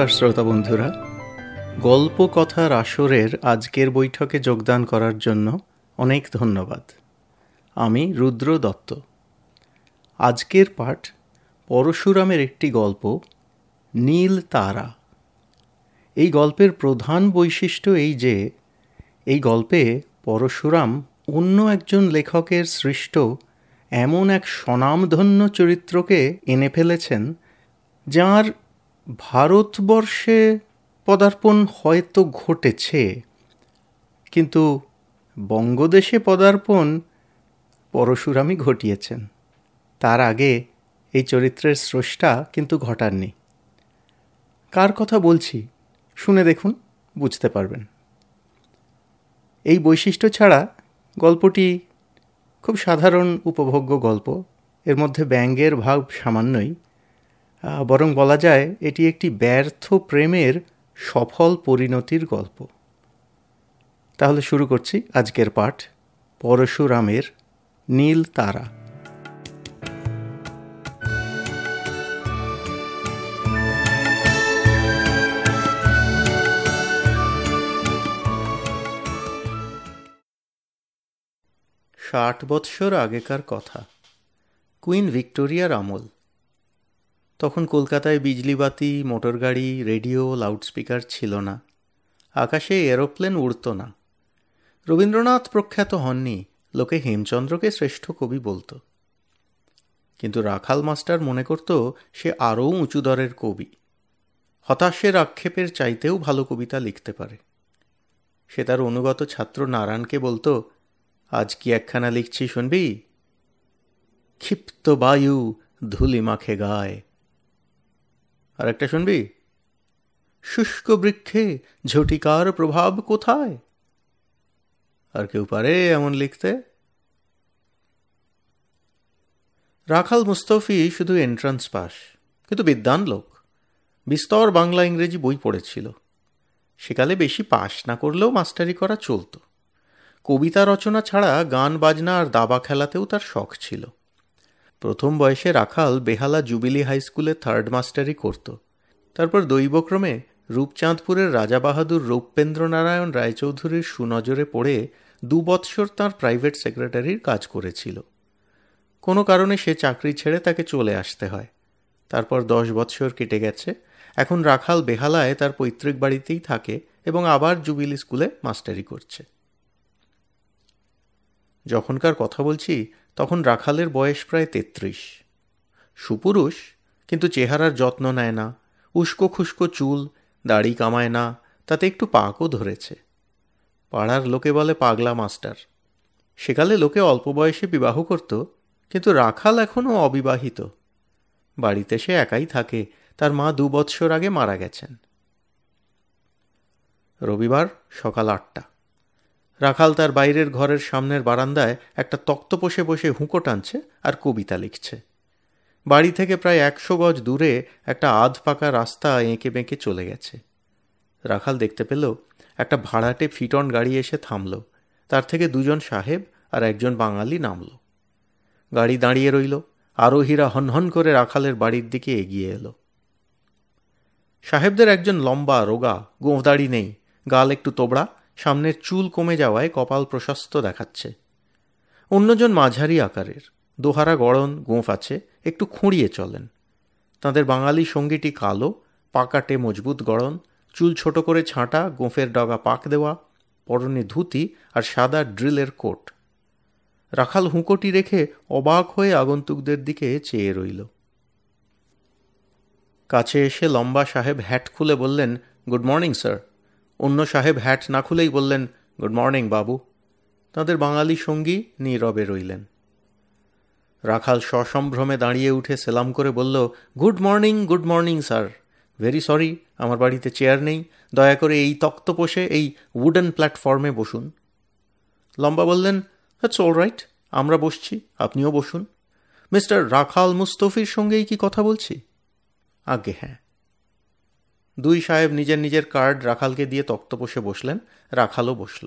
নমস্কার শ্রোতা বন্ধুরা। গল্প কথার আসরের আজকের বৈঠকে যোগদান করার জন্য অনেক ধন্যবাদ। আমি রুদ্র দত্ত। আজকের পাঠ পরশুরামের একটি গল্প, নীল তারা। এই গল্পের প্রধান বৈশিষ্ট্য এই যে, এই গল্পে পরশুরাম অন্য একজন লেখকের সৃষ্ট এমন এক স্বনামধন্য চরিত্রকে এনে ফেলেছেন, যার ভারতবর্ষে পদার্পণ হয়তো ঘটেছে, কিন্তু বঙ্গদেশে পদার্পণ পরশুরামই ঘটিয়েছেন। তার আগে এই চরিত্রের স্রষ্টা কিন্তু ঘটাননি। কার কথা বলছি, শুনে দেখুন, বুঝতে পারবেন। এই বৈশিষ্ট্য ছাড়া গল্পটি খুব সাধারণ, উপভোগ্য গল্প। এর মধ্যে ব্যঙ্গের ভাব সামান্যই। বরং বলা যায় এটি একটি ব্যর্থ প্রেমের সফল পরিণতির গল্প। তাহলে শুরু করছি আজকের পাঠ পরশুরামের নীল তারা। ষাট বৎসর আগেকার কথা। কুইন ভিক্টোরিয়ার আমল। তখন কলকাতায় বিজলিবাতি মোটরগাড়ি রেডিও, লাউডস্পিকার ছিল না। আকাশে এরোপ্লেন উড়ত না। রবীন্দ্রনাথ প্রখ্যাত হননি, লোকে হেমচন্দ্রকে শ্রেষ্ঠ কবি বলতো। কিন্তু রাখাল মাস্টার মনে করত, সে আরও উঁচু দরের কবি। হতাশের আক্ষেপের চাইতেও ভালো কবিতা লিখতে পারে। সে তার অনুগত ছাত্র নারায়ণকে বলতো, আজ কি একখানা লিখছি শুনবি? ক্ষিপ্ত বায়ু ধুলি মাখে গায় আর একটা শুনবি? শুষ্ক বৃক্ষে ঝটিকার প্রভাব কোথায়? আর কেউ পারে এমন লিখতে? রাখাল মুস্তফি শুধু এন্ট্রান্স পাস, কিন্তু বিদ্যান লোক। বিস্তর বাংলা ইংরেজি বই পড়েছিল। সেকালে বেশি পাস না করলেও মাস্টারি করা চলত। কবিতা রচনা ছাড়া গান বাজনা আর দাবা খেলাতেও তার শখ ছিল। প্রথম বয়সে রাখাল বেহালা জুবিলি হাই স্কুলে থার্ড মাস্টারি করত। তারপর দৈবক্রমে রূপচাঁদপুরের রাজা বাহাদুর রৌপেন্দ্র নারায়ণ রায়চৌধুরীর সুনজরে পড়ে দু বৎসর তাঁর প্রাইভেট সেক্রেটারির কাজ করেছিল। কোনো কারণে সে চাকরি ছেড়ে তাকে চলে আসতে হয়। তারপর দশ বৎসর কেটে গেছে। এখন রাখাল বেহালায় তার পৈতৃক বাড়িতেই থাকে এবং আবার জুবিলি স্কুলে মাস্টারি করছে। যখনকার কথা বলছি তখন রাখালের বয়স প্রায় তেত্রিশ। সুপুরুষ, কিন্তু চেহারার যত্ন নেয় না, উস্কো খুস্কো চুল, দাড়ি কামায় না, তাতে একটু পাকও ধরেছে। পাড়ার লোকে বলে পাগলা মাস্টার। সেকালে লোকে অল্প বয়সে বিবাহ করত, কিন্তু রাখাল এখনও অবিবাহিত। বাড়িতে সে একাই থাকে, তার মা দু বৎসর আগে মারা গেছেন। রবিবার সকাল আটটা। রাখাল তার বাইরের ঘরের সামনের বারান্দায় একটা তক্ত বসে বসে হুঁকো টানছে আর কবিতা লিখছে। বাড়ি থেকে প্রায় একশো গজ দূরে একটা আধ পাকা রাস্তা এঁকে বেঁকে চলে গেছে। রাখাল দেখতে পেল, একটা ভাড়াটে ফিটন গাড়ি এসে থামল। তার থেকে দুজন সাহেব আর একজন বাঙালি নামল। গাড়ি দাঁড়িয়ে রইল। আরোহীরা হনহন করে রাখালের বাড়ির দিকে এগিয়ে এলো। সাহেবদের একজন লম্বা, রোগা, গোঁফদাড়ি নেই। গাল একটু তোবড়া সামনের চুল কমে যাওয়ায় কপাল প্রশস্ত দেখাচ্ছে। অন্যজন মাঝারি আকারের, দোহারা গড়ন গোঁফ আছে, একটু খুঁড়িয়ে চলেন। তাদের বাঙালি সঙ্গীটি কালো, পাকাটে মজবুত গড়ন, চুল ছোট করে ছাঁটা, গোঁফের ডগা পাক দেওয়া, পরনে ধুতি আর সাদা ড্রিলের কোট। রাখাল হুঁকোটি রেখে অবাক হয়ে আগন্তুকদের দিকে চেয়ে রইল। কাছে এসে লম্বা সাহেব হ্যাট খুলে বললেন, গুড মর্নিং, স্যার। অন্য সাহেব হ্যাট না খুলেই বললেন, গুড মর্নিং, বাবু। তাদের বাঙালি সঙ্গী নীরবে রইলেন। রাখাল সসম্ভ্রমে দাঁড়িয়ে উঠে সেলাম করে বলল, good morning good morning, sir. Very sorry, আমার বাড়িতে চেয়ার নেই। দয়া করে এই তক্ত পোষে এই উডেন প্ল্যাটফর্মে বসুন। লম্বা বললেন দ্যাটস অল রাইট আমরা বসছি, আপনিও বসুন। মিস্টার রাখাল মুস্তফির সঙ্গেই কি কথা বলছি? আগে হ্যাঁ। দুই সাহেব নিজের নিজের কার্ড রাখালকে দিয়ে তক্ত বসে বসলেন, রাখালও বসল।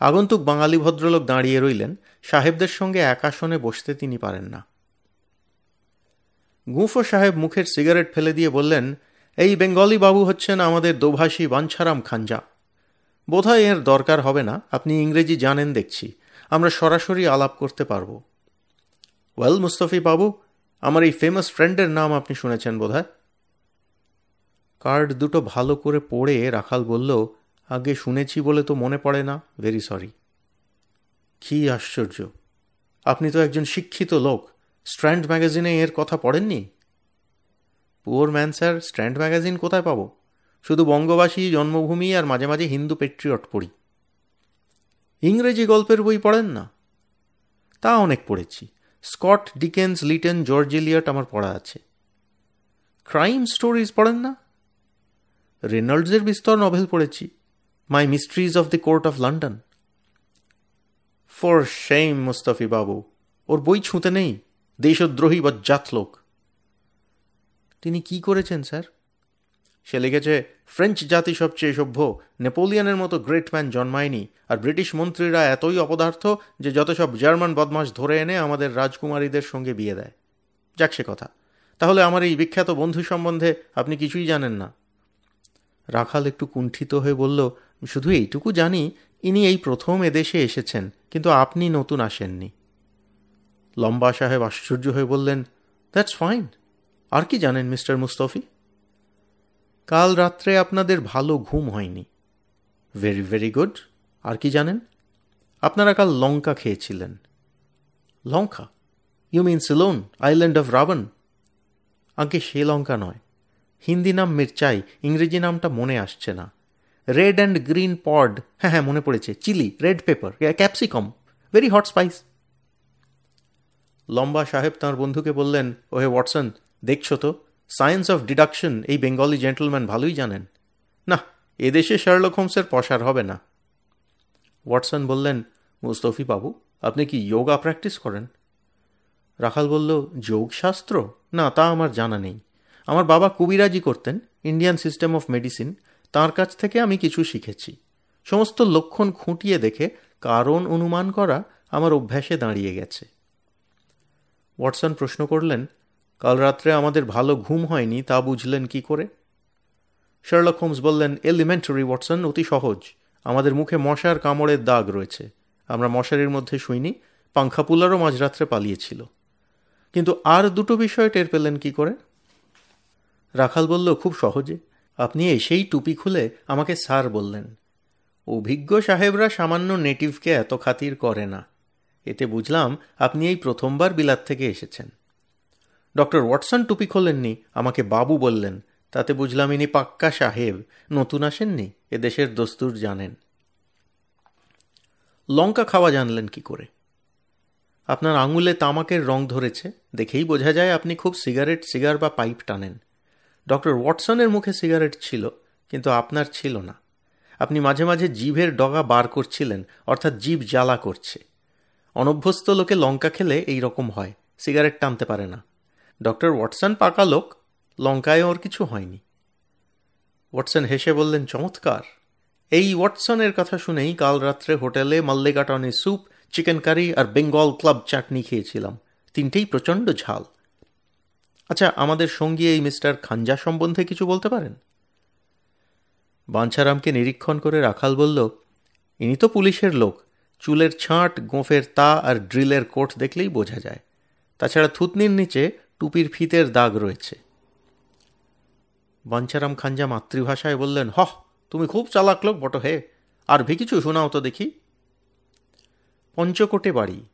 আগন্তুক বাঙালি ভদ্রলোক দাঁড়িয়ে রইলেন, সাহেবদের সঙ্গে এক আসনে বসতে তিনি পারেন না। গুঁফো সাহেব মুখের সিগারেট ফেলে দিয়ে বললেন, এই বেঙ্গলি বাবু হচ্ছেন আমাদের দোভাষী বাঞ্ছারাম খাঞ্জা বোধহয় এর দরকার হবে না, আপনি ইংরেজি জানেন দেখছি, আমরা সরাসরি আলাপ করতে পারব। ওয়েল মুস্তফি বাবু, আমার এই ফেমাস ফ্রেন্ডের নাম আপনি শুনেছেন বোধহয়? কার্ড দুটো ভালো করে পড়ে রাখাল বলল, আগে শুনেছি বলে তো মনে পড়ে না ভেরি সরি কি আশ্চর্য। আপনি তো একজন শিক্ষিত লোক। স্ট্র্যান্ড ম্যাগাজিনে এর কথা পড়েননি? Poor man sir Strand magazine কোথায় পাবো? শুধু বঙ্গবাসী, জন্মভূমি আর মাঝে মাঝে হিন্দু পেট্রিয়ট পড়ি। ইংরেজি গল্পের বই পড়েন না? তা অনেক পড়েছি। Scott Dickens, Lytton, George Eliot আমার পড়া আছে। ক্রাইম স্টোরিজ পড়েন না? রেনল্ডসের বিস্তর নভেল পড়েছি। My mysteries of the court of London for shame Mustafi babu ওর বই ছুঁতে নেই। দেশদ্রোহী বা জাত লোক। তিনি কি করেছেন, স্যার? সে লিখেছে ফ্রেঞ্চ জাতি সবচেয়ে সভ্য। নেপোলিয়নের মতো গ্রেট ম্যান জন্মায়নি। আর ব্রিটিশ মন্ত্রীরা এতই অপদার্থ যে যত সব জার্মান বদমাস ধরে এনে আমাদের রাজকুমারীদের সঙ্গে বিয়ে দেয়। যাক সে কথা। তাহলে আমার এই বিখ্যাত বন্ধু সম্বন্ধে আপনি কিছুই জানেন না। রাখাল একটু কুণ্ঠিত হয়ে বলল, শুধু এইটুকু জানি, ইনি এই প্রথম এদেশে এসেছেন, কিন্তু আপনি নতুন আসেননি। লম্বা সাহেব আশ্চর্য হয়ে বললেন দ্যাটস ফাইন আর কি জানেন, মিস্টার মুস্তফি? কাল রাত্রে আপনাদের ভালো ঘুম হয়নি। ভেরি ভেরি গুড আর কি জানেন? আপনারা কাল লঙ্কা খেয়েছিলেন। লঙ্কা? You mean Ceylon island of Ravana আগে সে লঙ্কা নয়। হিন্দি নাম মির্চাই, ইংরেজি নামটা মনে আসছে না। রেড অ্যান্ড গ্রিন পড হ্যাঁ হ্যাঁ মনে পড়েছে, chilli, red pepper capsicum, very hot spice. লম্বা সাহেব তাঁর বন্ধুকে বললেন, ওহে ওয়াটসন, দেখছ তো, সায়েন্স অফ ডিডাকশন, এই বেঙ্গলি জেন্টলম্যান ভালোই জানেন। না, এদেশে শার্লক হোমসের পশার হবে না। ওয়াটসন বললেন, মুস্তফি বাবু, আপনি কি যোগা প্র্যাকটিস করেন? রাখাল বলল, যোগশাস্ত্র? না, তা আমার জানা নেই। আমার বাবা কবিরাজি করতেন ইন্ডিয়ান সিস্টেম অফ মেডিসিন তার কাছ থেকে আমি কিছু শিখেছি। সমস্ত লক্ষণ খুঁটিয়ে দেখে কারণ অনুমান করা আমার অভ্যাসে দাঁড়িয়ে গেছে। ওয়াটসন প্রশ্ন করলেন, কাল রাত্রে আমাদের ভালো ঘুম হয়নি, তা বুঝলেন কি করে? শার্লক হোমস বললেন, এলিমেন্টারি, ওয়াটসন, অতি সহজ। আমাদের মুখে মশার কামড়ের দাগ রয়েছে। আমরা মশারির মধ্যে শুইনি, পাংখাপুলারও মাঝরাত্রে পালিয়েছিল। কিন্তু আর দুটো বিষয় টের পেলেন কি করে? রাখাল বলল, খুব সহজে। আপনি এসেই টুপি খুলে আমাকে স্যার বললেন। অভিজ্ঞ সাহেবরা সামান্য নেটিভকে এত খাতির করে না। এতে বুঝলাম আপনি এই প্রথমবার বিলাত থেকে এসেছেন। ডক্টর ওয়াটসন টুপি খোলেননি, আমাকে বাবু বললেন। তাতে বুঝলাম ইনি পাক্কা সাহেব, নতুন আসেননি, এদেশের দস্তুর জানেন। লঙ্কা খাওয়া জানলেন কি করে? আপনার আঙুলে তামাকের রং ধরেছে, দেখেই বোঝা যায় আপনি খুব সিগারেট, সিগার বা পাইপ টানেন। ডক্টর ওয়াটসনের মুখে সিগারেট ছিল, কিন্তু আপনার ছিল না। আপনি মাঝে মাঝে জিভের ডগা বার করছিলেন, অর্থাৎ জিভ জ্বালা করছে। অনভ্যস্ত লোকে লঙ্কা খেলে এই রকম হয়, সিগারেট টানতে পারে না। ডক্টর ওয়াটসন পাকা লোক, লঙ্কায় ওর কিছু হয়নি। ওয়াটসন হেসে বললেন, চমৎকার। এই ওয়াটসনের কথা শুনেই কাল রাত্রে হোটেলে মাল্লেগাটনে স্যুপ, চিকেন কারি আর বেঙ্গল ক্লাব চাটনি খেয়েছিলাম। তিনটেই প্রচণ্ড ঝাল। আচ্ছা আমাদের সঙ্গী এই মিস্টার খাঞ্জা সম্বন্ধে কিছু বলতে পারেন? বাঞ্ছারামকে নিরীক্ষণ করে রাখাল বলল, ইনি তো পুলিশের লোক। চুলের ছাঁট, গোঁফের তা আর ড্রিলের কোট দেখলেই বোঝা যায়। তাছাড়া থুতনির নিচে টুপির ফিতের দাগ রয়েছে। বাঞ্ছারাম খাঞ্জা মাতৃভাষায় বললেন, হহ, তুমি খুব চালাক লোক বটো হে। আর ভি কিছু শোনাও তো দেখি। পঞ্চকোটে বাড়ি।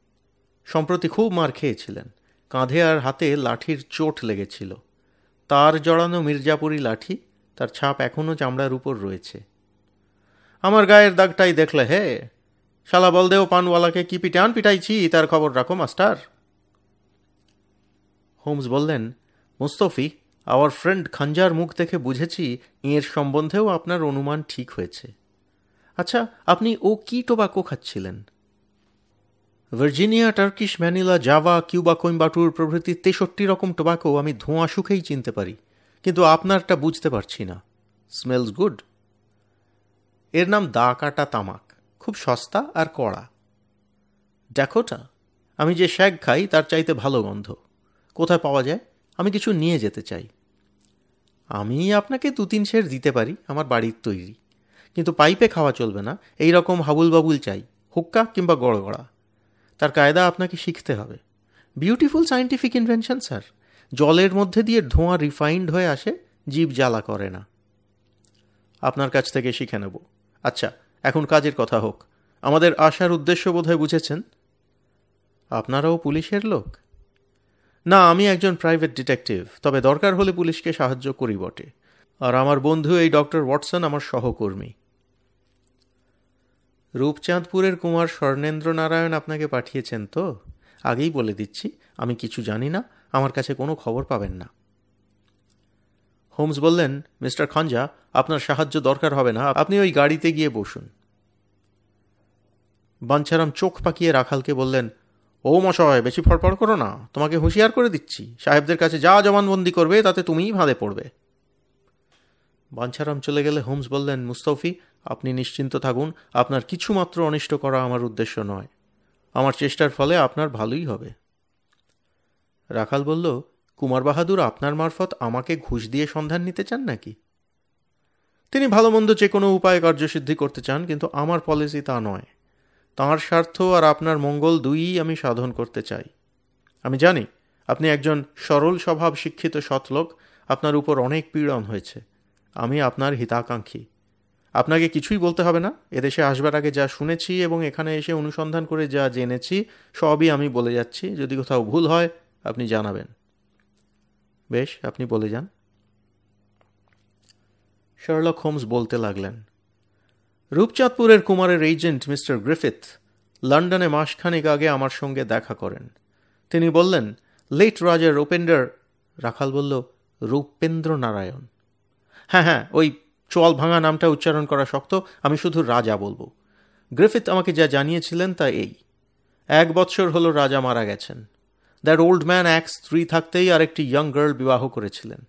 সম্প্রতি খুব মার খেয়েছিলেন। কাঁধে আর হাতে লাঠির চোট লেগেছিল। তার জড়ানো মির্জাপুরি লাঠি তার ছাপ এখনও চামড়ার উপর রয়েছে। আমার গায়ের দাগটাই দেখলে হে। শালা বলদেও পানওয়ালাকে কি পিটান পিটাইছি, তার খবর রাখো, মাস্টার। হোমস বললেন, মুস্তফি আওয়ার ফ্রেন্ড খাঞ্জার মুখ দেখে বুঝেছি, এর সম্বন্ধেও আপনার অনুমান ঠিক হয়েছে। আচ্ছা আপনি ও কি tobacco খাচ্ছিলেন? Virginia Turkish Manila Java Cuba Coimbatore প্রভৃতি তেষট্টি রকম টোবাকো আমি ধোঁয়া সুখেই চিনতে পারি। কিন্তু আপনারটা বুঝতে পারছি না। স্মেলস গুড এর নাম দা কাটা তামাক। খুব সস্তা আর কড়া। দেখোটা আমি যে শ্যাগ খাই, তার চাইতে ভালো গন্ধ। কোথায় পাওয়া যায়? আমি কিছু নিয়ে যেতে চাই। আমি আপনাকে দু তিন শের দিতে পারি, আমার বাড়ির তৈরি। কিন্তু পাইপে খাওয়া চলবে না। এই রকম হাবুল বাবুল চাই। হুক্কা কিংবা গড়গড়া। তার কায়দা আপনাকে শিখতে হবে। বিউটিফুল সায়েন্টিফিক ইনভেনশন স্যার জলের মধ্যে দিয়ে ধোঁয়া রিফাইন্ড হয়ে আসে, জীব জ্বালা করে না। আপনার কাছ থেকে শিখে নেব। আচ্ছা এখন কাজের কথা হোক। আমাদের আসার উদ্দেশ্য বোধহয় বুঝেছেন? আপনারাও পুলিশের লোক? না, আমি একজন প্রাইভেট ডিটেকটিভ তবে দরকার হলে পুলিশকে সাহায্য করি বটে। আর আমার বন্ধু এই ডক্টর ওয়াটসন আমার সহকর্মী। রূপচাঁদপুরের কুমার স্বর্ণেন্দ্র নারায়ণ আপনাকে পাঠিয়েছেন তো? আগেই বলে দিচ্ছি, আমি কিছু জানি না, আমার কাছে কোনো খবর পাবেন না। হোমস বললেন, মিস্টার খঞ্জা, আপনার সাহায্য দরকার হবে না, আপনি ওই গাড়িতে গিয়ে বসুন। বাঞ্ছারাম চোখ পাকিয়ে রাখালকে বললেন, ও মশয়, বেশি ফড়ফড় করো না, তোমাকে হুঁশিয়ার করে দিচ্ছি, সাহেবদের কাছে যা জবানবন্দি করবে, তাতে তুমিই ভাঁদে পড়বে। বাঞ্ছারাম চলে গেলে হোমস বললেন, মুস্তফি আপনি নিশ্চিন্ত থাকুন, আপনার কিছুমাত্র অনিষ্ট করা আমার উদ্দেশ্য নয়। আমার চেষ্টার ফলে আপনার ভালোই হবে। রাখাল বলল, কুমার বাহাদুর, আপনার মারফত আমাকে ঘুষ দিয়ে সন্ধান নিতে চান নাকি? তিনি ভালো মন্দ যে কোনো উপায়ে কার্যসিদ্ধি করতে চান, কিন্তু আমার পলিসি তা নয়। তাঁর স্বার্থ আর আপনার মঙ্গল দুইই আমি সাধন করতে চাই। আমি জানি, আপনি একজন সরল স্বভাব শিক্ষিত সৎলোক, আপনার উপর অনেক পীড়ন হয়েছে। আমি আপনার হিতাকাঙ্ক্ষী। আপনাকে কিছুই বলতে হবে না। এদেশে আসবার আগে যা শুনেছি এবং এখানে এসে অনুসন্ধান করে যা জেনেছি, সবই আমি বলে যাচ্ছি। যদি কোথাও ভুল হয়, আপনি জানাবেন। বেশ, আপনি বলে যান। শার্লক হোমস বলতে লাগলেন, রূপচাঁদপুরের কুমারের এজেন্ট মিস্টার গ্রিফিথ লন্ডনে মাসখানেক আগে আমার সঙ্গে দেখা করেন। তিনি বললেন, লেট রাজার রূপেন্দ্র রাখাল বলল রূপেন্দ্র নারায়ণ হ্যাঁ হ্যাঁ ওই চোয়াল ভাঙা নামটা উচ্চারণ করা শক্ত, আমি শুধু রাজা বলব। গ্রিফিথ আমাকে যা জানিয়েছিলেন তা এই। এক বৎসর হলো রাজা মারা গেছেন। দ্যাট ওল্ড ম্যান এক স্ত্রী থাকতেই আরেকটি ইয়ং গার্ল বিবাহ করেছিলেন।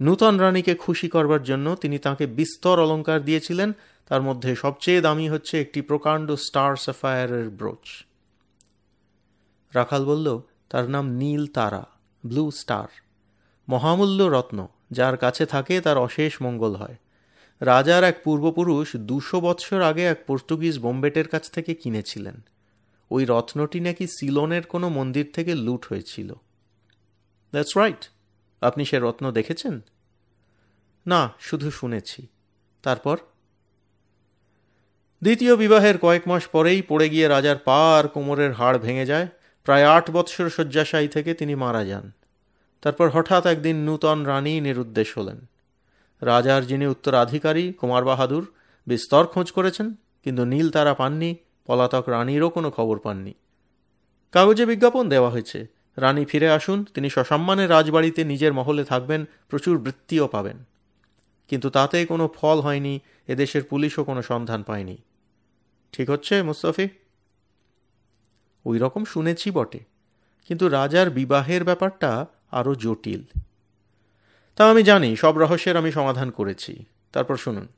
নূতন রানীকে খুশি করবার জন্য তিনি তাকে বিস্তর অলঙ্কার দিয়েছিলেন, তার মধ্যে সবচেয়ে দামি হচ্ছে একটি প্রকাণ্ড স্টার সাফায়ারের ব্রোচ। রাখাল বলল, তার নাম নীল তারা, ব্লু স্টার। মহামূল্য রত্ন, যার কাছে থাকে তার অশেষ মঙ্গল হয়। রাজার এক পূর্বপুরুষ দুশো বৎসর আগে এক পর্তুগিজ বোম্বেটের কাছ থেকে কিনেছিলেন। ওই রত্নটি নাকি সিলনের কোনো মন্দির থেকে লুট হয়েছিল। দ্যাটস রাইট আপনি সে রত্ন দেখেছেন? না, শুধু শুনেছি। তারপর? দ্বিতীয় বিবাহের কয়েক মাস পরেই পড়ে গিয়ে রাজার পা আর কোমরের হাড় ভেঙে যায়। প্রায় আট বৎসর শয্যাশায়ী থেকে তিনি মারা যান। তারপর হঠাৎ একদিন নূতন রানী নিরুদ্দেশ হলেন। রাজার যিনি উত্তরাধিকারী কুমার বাহাদুর বিস্তর খোঁজ করেছেন, কিন্তু নীল তারা পাননি, পলাতক রানীরও কোনো খবর পাননি। কাগজে বিজ্ঞাপন দেওয়া হয়েছে। রানী ফিরে আসুন, তিনি সসম্মানে রাজবাড়িতে নিজের মহলে থাকবেন, প্রচুর বৃত্তিও পাবেন। কিন্তু তাতে কোনো ফল হয়নি, এদেশের পুলিশও কোনো সন্ধান পায়নি। ঠিক হচ্ছে, মুস্তফি? ওই রকম শুনেছি বটে, কিন্তু রাজার বিবাহের ব্যাপারটা আরও জটিল। তা আমি জানি, সব রহস্যের আমি সমাধান করেছি। তারপর শুনুন।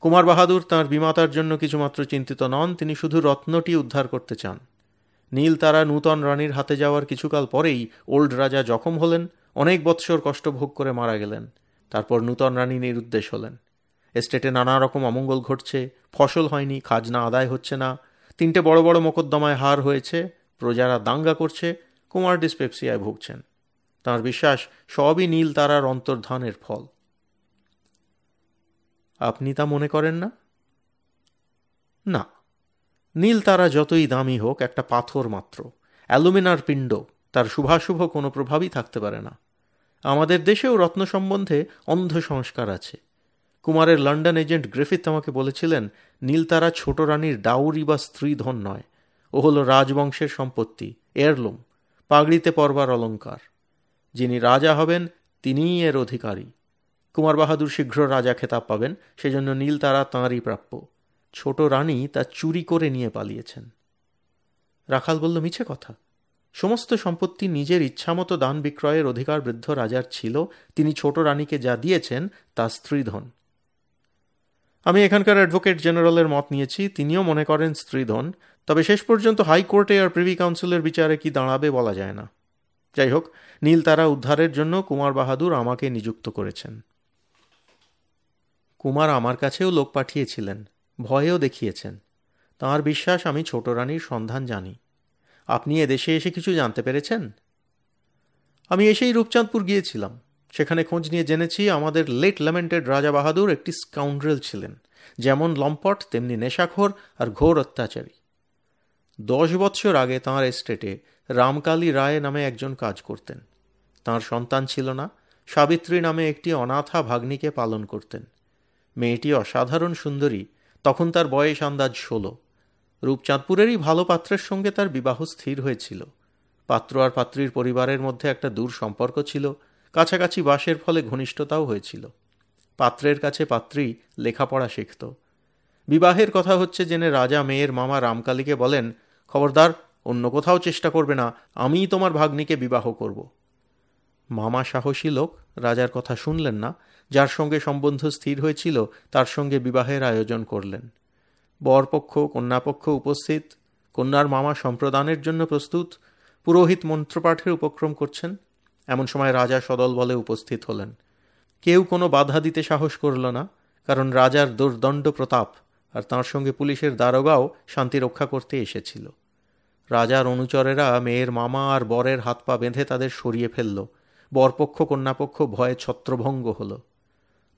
কুমার বাহাদুর তাঁর বিমাতার জন্য কিছুমাত্র চিন্তিত নন, তিনি শুধু রত্নটি উদ্ধার করতে চান। নীল তারা নূতন রানীর হাতে যাওয়ার কিছুকাল পরেই ওল্ড রাজা জখম হলেন, অনেক বৎসর কষ্ট ভোগ করে মারা গেলেন। তারপর নূতন রানী নিরুদ্দেশ হলেন। এস্টেটে নানা রকম অমঙ্গল ঘটছে, ফসল হয়নি, খাজনা আদায় হচ্ছে না, তিনটে বড় বড় মোকদ্দমায় হার হয়েছে, প্রজারা দাঙ্গা করছে, কুমার ডিসপেপসিয়ায় ভুগছেন। তাঁর বিশ্বাস সবই নীল তারার অন্তর্ধানের ফল। আপনি তা মনে করেন না? না। নীল তারা যতই দামি হোক, একটা পাথর মাত্র। অ্যালুমিনার পিণ্ড, তার শুভাশুভ কোনো প্রভাবই থাকতে পারে না। আমাদের দেশেও রত্ন সম্বন্ধে অন্ধ সংস্কার আছে। কুমারের লন্ডন এজেন্ট গ্রিফিথ আমাকে বলেছিলেন নীলতারা ছোট রানীর ডাউরি বা স্ত্রীধন নয়। ও হলো রাজবংশের সম্পত্তি এয়ারলুম পাগড়িতে পরবার অলঙ্কার যিনি রাজা হবেন, তিনিই এর অধিকারী। কুমার বাহাদুর শীঘ্র রাজা খেতাব পাবেন, সেজন্য নীল তারা তাঁরই প্রাপ্য। ছোট রানী তা চুরি করে নিয়ে পালিয়েছেন। রাখাল বলল, মিছে কথা। সমস্ত সম্পত্তি নিজের ইচ্ছামতো দান বিক্রয়ের অধিকার বৃদ্ধ রাজার ছিল, তিনি ছোট রানীকে যা দিয়েছেন, তা স্ত্রীধন। আমি এখানকার অ্যাডভোকেট জেনারেলের মত নিয়েছি, তিনিও মনে করেন স্ত্রীধন, তবে শেষ পর্যন্ত হাইকোর্টে আর প্রিভি কাউন্সিলের বিচারে কি দাঁড়াবে বলা যায় না। যাই হোক নীল তারা উদ্ধারের জন্য কুমার বাহাদুর আমাকে নিযুক্ত করেছেন। কুমার আমার কাছেও লোক পাঠিয়েছিলেন, ভয়েও দেখিয়েছেন। তাঁর বিশ্বাস আমি ছোট রানীর সন্ধান জানি। আপনি এদেশে এসে কিছু জানতে পেরেছেন? আমি এসেই রূপচাঁদপুর গিয়েছিলাম। সেখানে খোঁজ নিয়ে জেনেছি আমাদের লেট ল্যামেন্টেড রাজা বাহাদুর একটি স্কাউন্ড্রেল ছিলেন, যেমন লম্পট, তেমনি নেশাখোর আর ঘোর অত্যাচারী। দশ বৎসর আগে তাঁর এস্টেটে রামকালী রায় নামে একজন কাজ করতেন। তাঁর সন্তান ছিল না, সাবিত্রী নামে একটি অনাথা ভাগ্নিকে পালন করতেন। মেয়েটি অসাধারণ সুন্দরী, তখন তার বয়স আন্দাজ ষোলো। রূপচাঁদপুরেরই ভালো পাত্রের সঙ্গে তার বিবাহ স্থির হয়েছিল। পাত্র আর পাত্রীর পরিবারের মধ্যে একটা দূর সম্পর্ক ছিল, কাছাকাছি বাসের ফলে ঘনিষ্ঠতাও হয়েছিল। পাত্রের কাছে পাত্রী লেখাপড়া শিখত। বিবাহের কথা হচ্ছে জেনে রাজা, মেয়ের মামা রামকালীকে বলেন, খবরদার অন্য কোথাও চেষ্টা করবে না, আমিই তোমার ভাগ্নিকে বিবাহ করব। মামা সাহসী লোক, রাজার কথা শুনলেন না, যার সঙ্গে সম্বন্ধ স্থির হয়েছিল, তার সঙ্গে বিবাহের আয়োজন করলেন। বরপক্ষ, কন্যাপক্ষ উপস্থিত, কন্যার মামা সম্প্রদানের জন্য প্রস্তুত, পুরোহিত মন্ত্রপাঠের উপক্রম করছেন, এমন সময় রাজা সদল বলে উপস্থিত হলেন। কেউ কোনো বাধা দিতে সাহস করল না, কারণ রাজার দুর্দণ্ড প্রতাপ, আর তাঁর সঙ্গে পুলিশের দারোগাও শান্তি রক্ষা করতে এসেছিল। রাজার অনুচরেরা মেয়ের মামা আর বরের হাত পা বেঁধে তাদের সরিয়ে ফেলল। বরপক্ষ, কন্যাপক্ষ ভয়ে ছত্রভঙ্গ হল।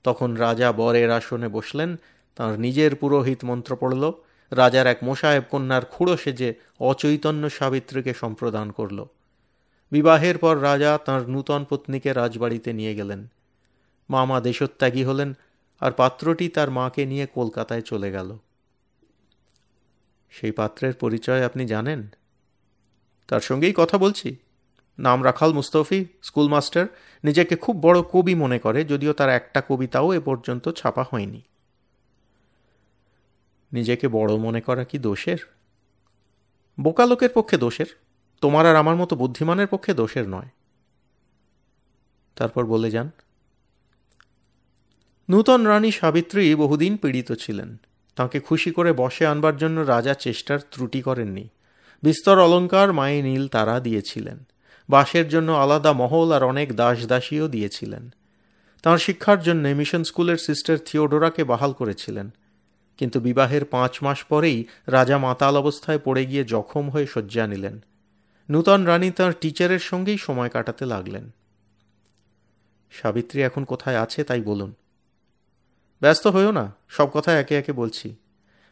তখন রাজা বরের আসনে বসলেন, তাঁর নিজের পুরোহিত মন্ত্র পড়ল। রাজার এক মোশায়েব কন্যার খুঁড়ো সেজে অচৈতন্য সাবিত্রীকে সম্প্রদান করল। বিবাহের পর রাজা তাঁর নূতন পত্নীকে রাজবাড়িতে নিয়ে গেলেন। মামা দেশত্যাগী হলেন আর পাত্রটি তার মাকে নিয়ে কলকাতায় চলে গেল। সেই পাত্রের পরিচয় আপনি জানেন? তার সঙ্গেই কথা বলছি। নাম রাখাল মুস্তফি স্কুলমাস্টার নিজেকে খুব বড় কবি মনে করে, যদিও তার একটা কবিতাও এ পর্যন্ত ছাপা হয়নি। নিজেকে বড় মনে করা কি দোষের? বোকা লোকের পক্ষে দোষের। তোমার আর আমার মতো বুদ্ধিমানের পক্ষে দোষের নয়। তারপর বলে যান, নূতন রানী সাবিত্রী বহুদিন পীড়িত ছিলেন। তাকে খুশি করে বসে আনবার জন্য রাজা চেষ্টার ত্রুটি করেননি। বিস্তর অলঙ্কার মায়ে নীল তারা দিয়েছিলেন। বাসের জন্য আলাদা মহল আর অনেক দাস দাসীও দিয়েছিলেন। তাঁর শিক্ষার জন্য মিশন স্কুলের সিস্টার থিওডোরাকে বাহাল করেছিলেন। কিন্তু বিবাহের পাঁচ মাস পরেই রাজা মাতাল অবস্থায় পড়ে গিয়ে জখম হয়ে শয্যা নিলেন। নূতন রানী তাঁর টিচারের সঙ্গেই সময় কাটাতে লাগলেন। সাবিত্রী এখন কোথায় আছে তাই বলুন। ব্যস্ত হইও না, সব কথা একে একে বলছি।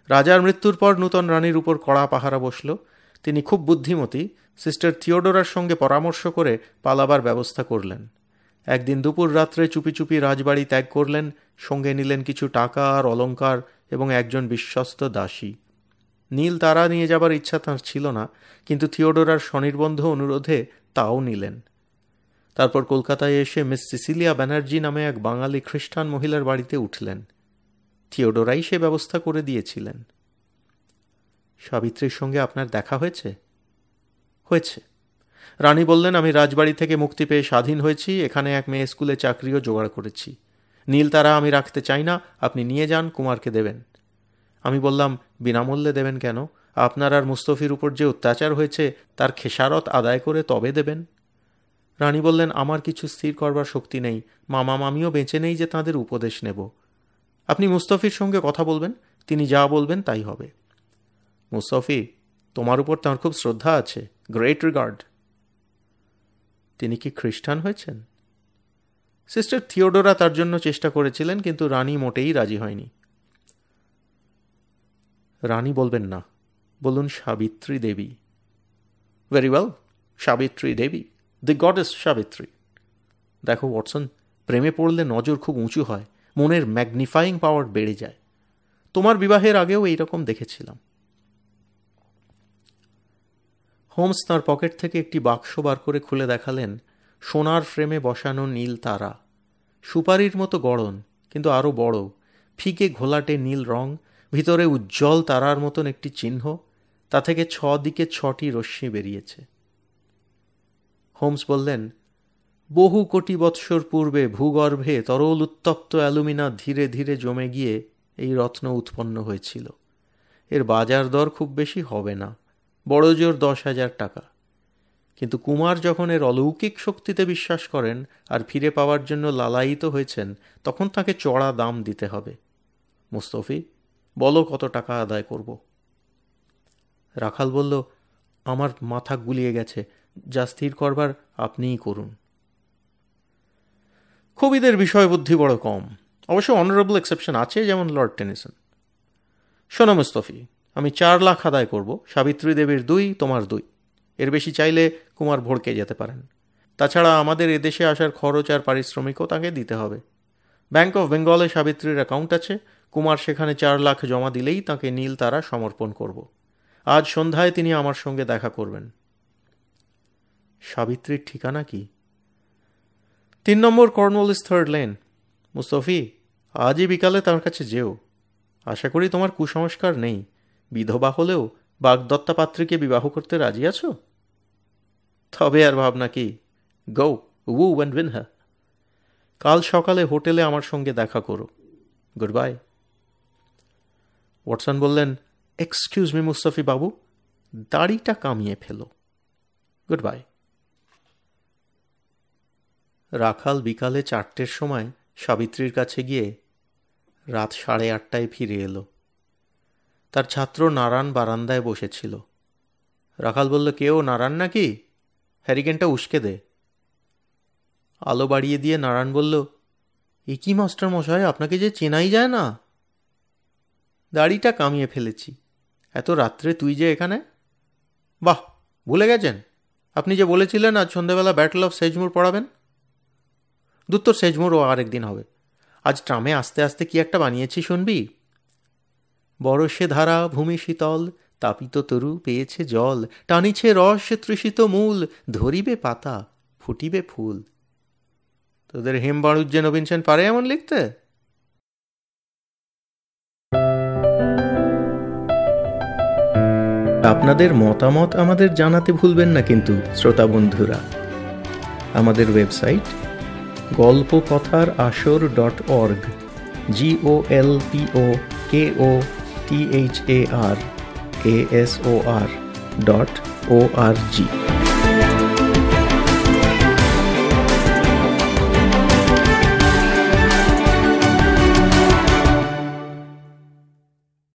রাজার মৃত্যুর পর নূতন রানীর উপর কড়া পাহারা বসল। তিনি খুব বুদ্ধিমতী, সিস্টার থিওডোরার সঙ্গে পরামর্শ করে পালাবার ব্যবস্থা করলেন। একদিন দুপুর রাত্রে চুপি চুপি রাজবাড়ি ত্যাগ করলেন, সঙ্গে নিলেন কিছু টাকা আর অলঙ্কার এবং একজন বিশ্বস্ত দাসী। নীল তারা নিয়ে যাবার ইচ্ছা তাঁর ছিল না, কিন্তু থিওডোরার স্বনির্বন্ধ অনুরোধে তাও নিলেন। তারপর কলকাতায় এসে মিস সিসিলিয়া ব্যানার্জি নামে এক বাঙালি খ্রিস্টান মহিলার বাড়িতে উঠলেন। থিওডোরাই সে ব্যবস্থা করে দিয়েছিলেন। সাবিত্রীর সঙ্গে আপনার দেখা হয়েছে? হয়েছে। রানী বললেন, আমি রাজবাড়ি থেকে মুক্তি পেয়ে স্বাধীন হয়েছি, এখানে এক মেয়ে স্কুলে চাকরিও জোগাড় করেছি। নীল তারা আমি রাখতে চাই না, আপনি নিয়ে যান, কুমারকে দেবেন। আমি বললাম, বিনামূল্যে দেবেন কেন? আপনার আর মুস্তফির উপর যে অত্যাচার হয়েছে, তার খেসারত আদায় করে তবে দেবেন? রানী বললেন, আমার কিছু স্থির করবার শক্তি নেই। মামা মামিও বেঁচে নেই যে তাদের উপদেশ নেব। আপনি মুস্তফির সঙ্গে কথা বলবেন, তিনি যা বলবেন তাই হবে। মুস্তফি তোমার উপর তাঁর খুব শ্রদ্ধা আছে। গ্রেট রিগার্ড তিনি কি খ্রিস্টান হয়েছেন? সিস্টার থিওডোরা তার জন্য চেষ্টা করেছিলেন, কিন্তু রানী মোটেই রাজি হয়নি। রানী বলবেন, না, বলুন Savitri Devi. Very well Savitri Devi. The goddess Savitri. দেখো, ওয়াটসন, প্রেমে পড়লে নজর খুব উঁচু হয়, মনের ম্যাগনিফাইং পাওয়ার বেড়ে যায়। তোমার বিবাহের আগেও এইরকম দেখেছিলাম। হোমস তাঁর পকেট থেকে একটি বাক্স বার করে খুলে দেখালেন, সোনার ফ্রেমে বসানো নীল তারা। সুপারির মতো গড়ন, কিন্তু আরও বড়, ফিকে ঘোলাটে নীল রং, ভিতরে উজ্জ্বল তারার মতন একটি চিহ্ন, তা থেকে ছ দিকে ছটি রশ্মি বেরিয়েছে। হোমস বললেন, বহু কোটি বৎসর পূর্বে ভূগর্ভে তরল উত্তপ্ত অ্যালুমিনা ধীরে ধীরে জমে গিয়ে এই রত্ন উৎপন্ন হয়েছিল। এর বাজার দর খুব বেশি হবে না। বড় জোর দশ হাজার টাকা। কিন্তু কুমার যখন এর অলৌকিক শক্তিতে বিশ্বাস করেন আর ফিরে পাওয়ার জন্য লালায়িত হয়েছেন, তখন তাকে চড়া দাম দিতে হবে। মুস্তফি, বলো কত টাকা আদায় করব। রাখাল বলল, আমার মাথা গুলিয়ে গেছে, যা স্থির করবার আপনিই করুন। কবিদের বিষয় বুদ্ধি বড় কম। অবশ্য অনারেবল এক্সেপশন আছে, যেমন লর্ড টেনিসন। শোনো মুস্তফি আমি চার লাখ আদায় করব, সাবিত্রী দেবীর দুই, তোমার দুই। এর বেশি চাইলে কুমার ভড়কে যেতে পারেন। তাছাড়া আমাদের এদেশে আসার খরচ আর পারিশ্রমিকও তাকে দিতে হবে। ব্যাংক অফ বেঙ্গলে সাবিত্রীর অ্যাকাউন্ট আছে। কুমার সেখানে চার লাখ জমা দিলেই তাকে নীল তারা সমর্পণ করব। আজ সন্ধ্যায় তিনি আমার সঙ্গে দেখা করবেন। সাবিত্রীর ঠিকানা কি? তিন নম্বর কর্নওয়ালিস থার্ড লেন মুস্তফি, আজই বিকালে তার কাছে যেও। আশা করি তোমার কুসংস্কার নেই। বিধবা হলেও বাগদত্তা পাত্রীকে বিবাহ করতে রাজি আছো? তবে আর ভাবনা কি? গৌ উ অ্যান্ড উইন হ্যাঁ কাল সকালে হোটেলে আমার সঙ্গে দেখা করো। গুড বাই ওয়াটসন বললেন এক্সকিউজ মি মুস্তফি বাবু, দাড়িটা কামিয়ে ফেলো। গুড বাই রাখাল বিকালে চারটের সময় সাবিত্রীর কাছে গিয়ে রাত সাড়ে আটটায় ফিরে এলো। তার ছাত্র নারায়ণ বারান্দায় বসেছিল। রাখাল বলল কেউ নারায়ণ নাকি? হ্যারিকেনটা উস্কে দে। আলো বাড়িয়ে দিয়ে নারায়ণ বলল এ কি মাস্টার মশাই, আপনাকে যে চেনাই যায় না? দাড়িটা কামিয়ে ফেলেছি। এত রাত্রে তুই যে এখানে? বাহ, ভুলে গেছেন? আপনি যে বলেছিলেন, আজ সন্ধ্যাবেলা ব্যাটল অফ সেজমুর পড়াবেন? দুত্তর সেজমুর ও আরেকদিন হবে। আজ ট্রামে আস্তে আস্তে কি একটা বানিয়েছি, শুনবি? বরসে ধারা, ভূমি শীতল, তাপিত তরু পেয়েছে জল, টানিছে রস তৃষিত মূল, ধরিবে পাতা, ফুটিবে ফুল। তোদের হেম হেমবাড়ুজ্জে নবীন সেন পারে এমন লিখতে? আপনাদের মতামত আমাদের জানাতে ভুলবেন না কিন্তু, শ্রোতা বন্ধুরা। আমাদের ওয়েবসাইট গল্প কথার আসর dot org G O L P O K O T H A R A S O R dot O R G